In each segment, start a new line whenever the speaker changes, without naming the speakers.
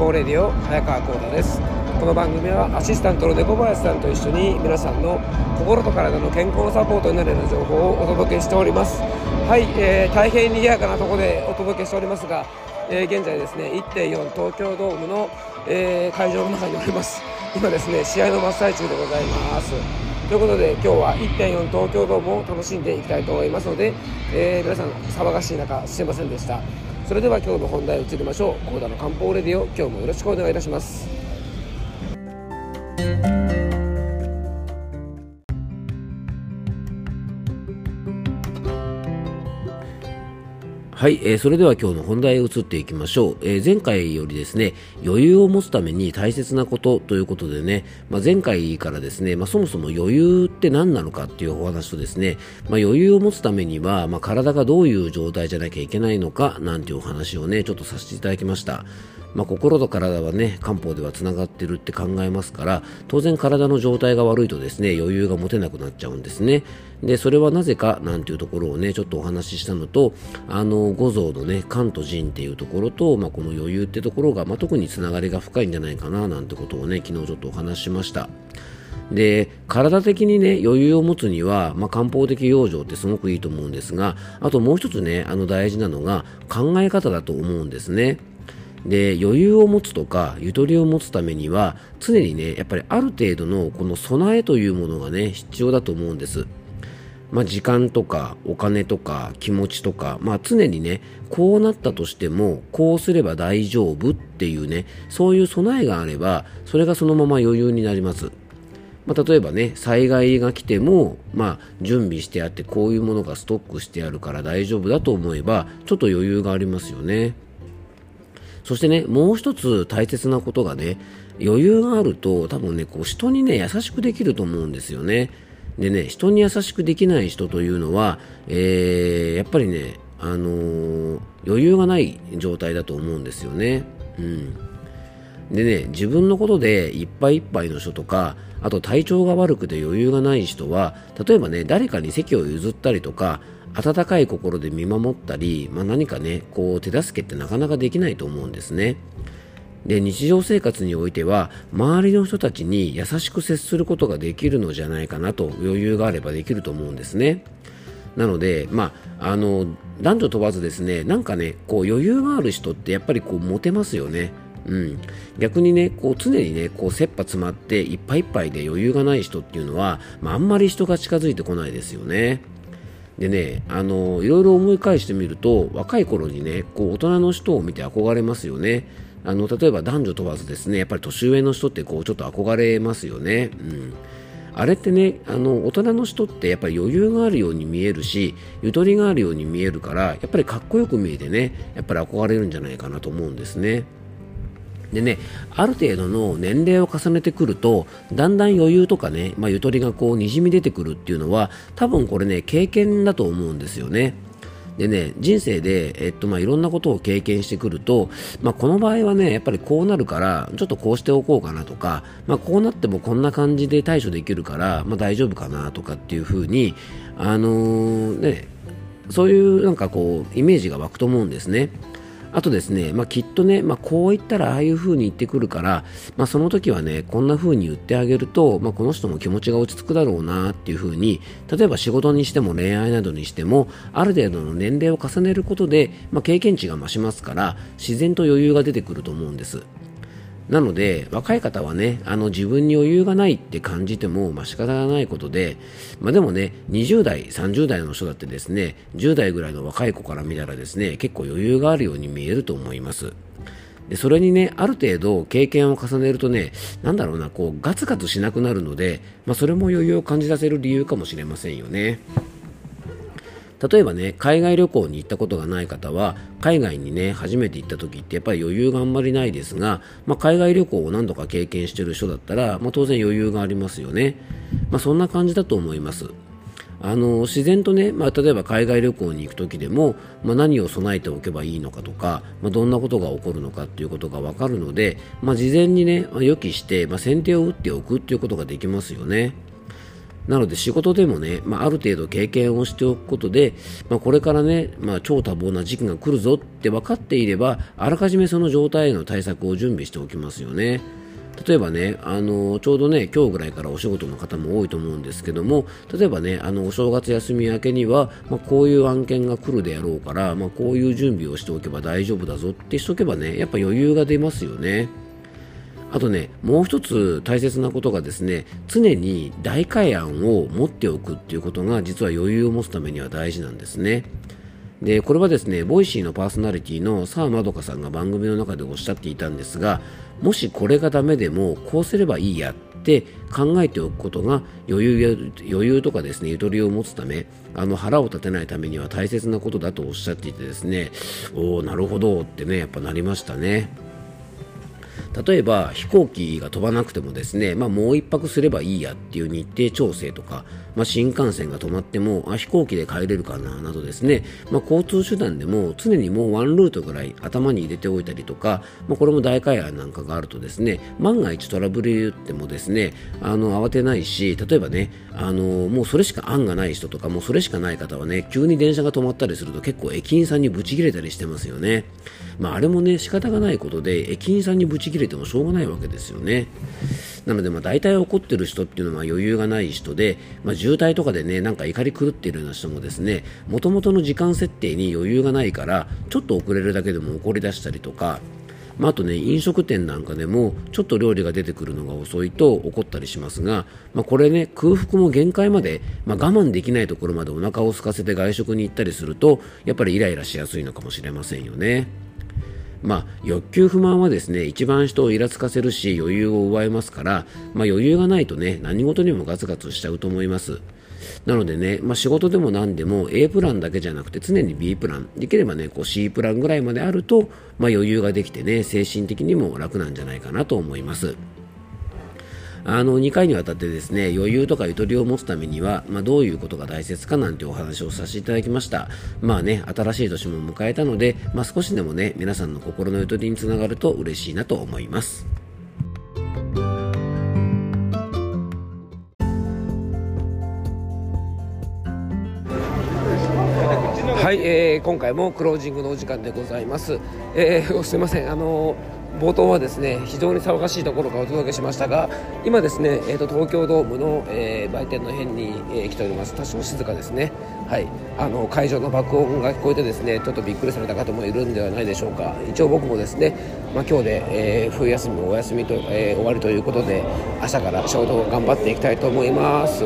方レディオ早川幸太です。この番組はアシスタントの猫林さんと一緒に皆さんの心と体の健康のサポートになるような情報をお届けしております。はい、えー、大変賑やかなとこでお届けしておりますが、えー、現在ですね1.4東京ドームの、えー、会場の中におります。今ですね試合の真っ最中でございます。ということで今日は1.4東京ドームを楽しんでいきたいと思いますので、え、皆さん騒がしい中すいませんでした。それでは今日の本題移りましょう。高田の漢方レディオ今日もよろしくお願いいたします。
はい、えー、それでは今日の本題へ移っていきましょう、えー、前回よりですね余裕を持つために大切なことということでね、まあ、前回からですね、まあ、そもそも余裕って何なのかっていうお話とですね、まあ、余裕を持つためには、ま、体がどういう状態じゃなきゃいけないのかなんていうお話をねちょっとさせていただきました。まあ、心と体はね漢方ではつながってるって考えますから当然体の状態が悪いとですね余裕が持てなくなっちゃうんですね。でそれはなぜかなんていうところをねちょっとお話ししたのとあの五臓のね肝と腎っていうところと、まあ、この余裕ってところが、まあ、特につながりが深いんじゃないかななんてことをね昨日ちょっとお話ししました。で体的にね余裕を持つには、まあ、漢方的養生ってすごくいいと思うんですがあともう一つねあの大事なのが考え方だと思うんですね。で余裕を持つとかゆとりを持つためには常にねやっぱりある程度のこの備えというものがね必要だと思うんですまあ、時間とかお金とか気持ちとか、まあ、常にねこうなったとしてもこうすれば大丈夫っていうねそういう備えがあればそれがそのまま余裕になりますまあ、例えばね災害が来ても、まあ、準備してあってこういうものがストックしてあるから大丈夫だと思えばちょっと余裕がありますよね。そしてね、もう一つ大切なことがね、余裕があると多分ね、こう人にね、優しくできると思うんですよね。でね、人に優しくできない人というのは、えー、やっぱりね、あのー、余裕がない状態だと思うんですよね。うん。でね、自分のことでいっぱいいっぱいの人とか、あと体調が悪くて余裕がない人は、例えばね、誰かに席を譲ったりとか、温かい心で見守ったり、まあ、何かねこう手助けってなかなかできないと思うんですね。で日常生活においては周りの人たちに優しく接することができるのじゃないかなと余裕があればできると思うんですね。なので、まあ、あの男女問わずですねなんかねこう余裕がある人ってやっぱりこうモテますよね。うん、逆にねこう常にねこう切羽詰まっていっぱいいっぱいで余裕がない人っていうのは、まあ、あんまり人が近づいてこないですよね。でね、あの、いろいろ思い返してみると、若い頃にね、こう、大人の人を見て憧れますよね。あの、例えば男女問わずですね、やっぱり年上の人ってこう、ちょっと憧れますよね。うん。あれってね、あの、大人の人ってやっぱり余裕があるように見えるし、ゆとりがあるように見えるから、やっぱりかっこよく見えてね、やっぱり憧れるんじゃないかなと思うんですね。でね、ある程度の年齢を重ねてくると、だんだん余裕とかね、まあ、ゆとりがこう、にじみ出てくるっていうのは、多分これね、経験だと思うんですよね。でね、人生で、えっと、まあ、いろんなことを経験してくると、まあ、この場合はね、やっぱりこうなるから、ちょっとこうしておこうかなとか、まあ、こうなってもこんな感じで対処できるから、まあ、大丈夫かなとかっていうふうに、あのー、ね、そういうなんかこう、イメージが湧くと思うんですね。あとですね、まあ、きっとね、まあ、こう言ったらああいう風に言ってくるから、まあ、その時はね、こんな風に言ってあげると、まあ、この人も気持ちが落ち着くだろうなっていう風に、例えば仕事にしても恋愛などにしても、ある程度の年齢を重ねることで、まあ、経験値が増しますから、自然と余裕が出てくると思うんです。なので、若い方はね、あの自分に余裕がないって感じても、まあ、仕方がないことで、まあ、でもね、20代、30代の人だってですね、10代ぐらいの若い子から見たらですね、結構余裕があるように見えると思います。でそれにね、ある程度経験を重ねるとね、なんだろうな、こう、ガツガツしなくなるので、まあ、それも余裕を感じさせる理由かもしれませんよね。例えばね、海外旅行に行ったことがない方は、海外にね、初めて行った時ってやっぱり余裕があんまりないですが、まあ、海外旅行を何度か経験してる人だったら、まあ、当然余裕がありますよね。まあ、そんな感じだと思います。あの自然とね、まあ、例えば海外旅行に行く時でも、まあ、何を備えておけばいいのかとか、まあ、どんなことが起こるのかっていうことが分かるので、ま、事前にね、予期して、まあ、先手を打っておくっていうことができますよね。なので仕事でもね、まあ、ある程度経験をしておくことで、まあ、これからね、まあ、超多忙な時期が来るぞって分かっていればあらかじめその状態への対策を準備しておきますよね。例えばね、あのちょうどね、今日ぐらいからお仕事の方も多いと思うんですけども、例えばね、あのお正月休み明けには、まあ、こういう案件が来るであろうから、まあ、こういう準備をしておけば大丈夫だぞってしとけばね、やっぱ余裕が出ますよね。あとね、もう一つ大切なことがですね、常に代替案を持っておくっていうことが実は余裕を持つためには大事なんですね。で、これはですね、 Voicy のパーソナリティの澤円さんが番組の中でおっしゃっていたんですが、もしこれがダメでもこうすればいいやって考えておくことが余裕や余裕とかですね、ゆとりを持つため、あの腹を立てないためには大切なことだとおっしゃっていてですね、おおなるほどってね、やっぱなりましたね。例えば飛行機が飛ばなくてもですね、まあ、もう1泊すればいいやっていう日程調整とか、まあ、新幹線が止まってもあ飛行機で帰れるかななどですね、まあ、交通手段でも常にもうワンルートぐらい頭に入れておいたりとか、まあ、これも大会案なんかがあるとですね万が一トラブル言ってもですねあの慌てないし例えばねあのもうそれしか案がない人とかもうそれしかない方はね急に電車が止まったりすると結構駅員さんにブチ切れたりしてますよね。まあ、あれもね仕方がないことで駅員さんにブチ切れてもしょうがないわけですよね。なので、まあ、大体怒ってる人っていうのは余裕がない人で、まあ、渋滞とかでね、なんか怒り狂っているような人もですね、もともとの時間設定に余裕がないから、ちょっと遅れるだけでも怒り出したりとか、まあ、あとね、飲食店なんかでも、ちょっと料理が出てくるのが遅いと怒ったりしますが、まあ、これね、空腹も限界まで、まあ、我慢できないところまでお腹を空かせて外食に行ったりすると、やっぱりイライラしやすいのかもしれませんよね。まあ、欲求不満はですね一番人をイラつかせるし余裕を奪えますから、まあ、余裕がないとね何事にもガツガツしちゃうと思います。なのでね、まあ、仕事でも何でも A プランだけじゃなくて常に B プラン。できればねこう C プランぐらいまであると、まあ、余裕ができてね精神的にも楽なんじゃないかなと思います。あの2回にわたってですね余裕とかゆとりを持つためには、まあ、どういうことが大切かなんてお話をさせていただきましたまあね新しい年も迎えたので、まあ、少しでもね皆さんの心のゆとりにつながると嬉しいなと思います
はい、えー、今回もクロージングのお時間でございます。えー、すみません、あのー冒頭はですね非常に騒がしいところからお届けしましたが今ですね、えーと、東京ドームの、えー、売店の辺に、えー、来ております。多少静かですね。はい。あの会場の爆音が聞こえてですねちょっとびっくりされた方もいるんではないでしょうか。一応僕もですね、まあ、今日で、えー、冬休みもお休みと、えー、終わりということで明日から仕事を頑張っていきたいと思います、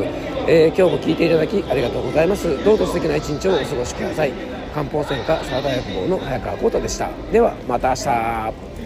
えー、今日も聞いていただきありがとうございます。どうぞ素敵な一日をお過ごしください。漢方専科サラダ薬房の早川浩太でした。ではまた明日。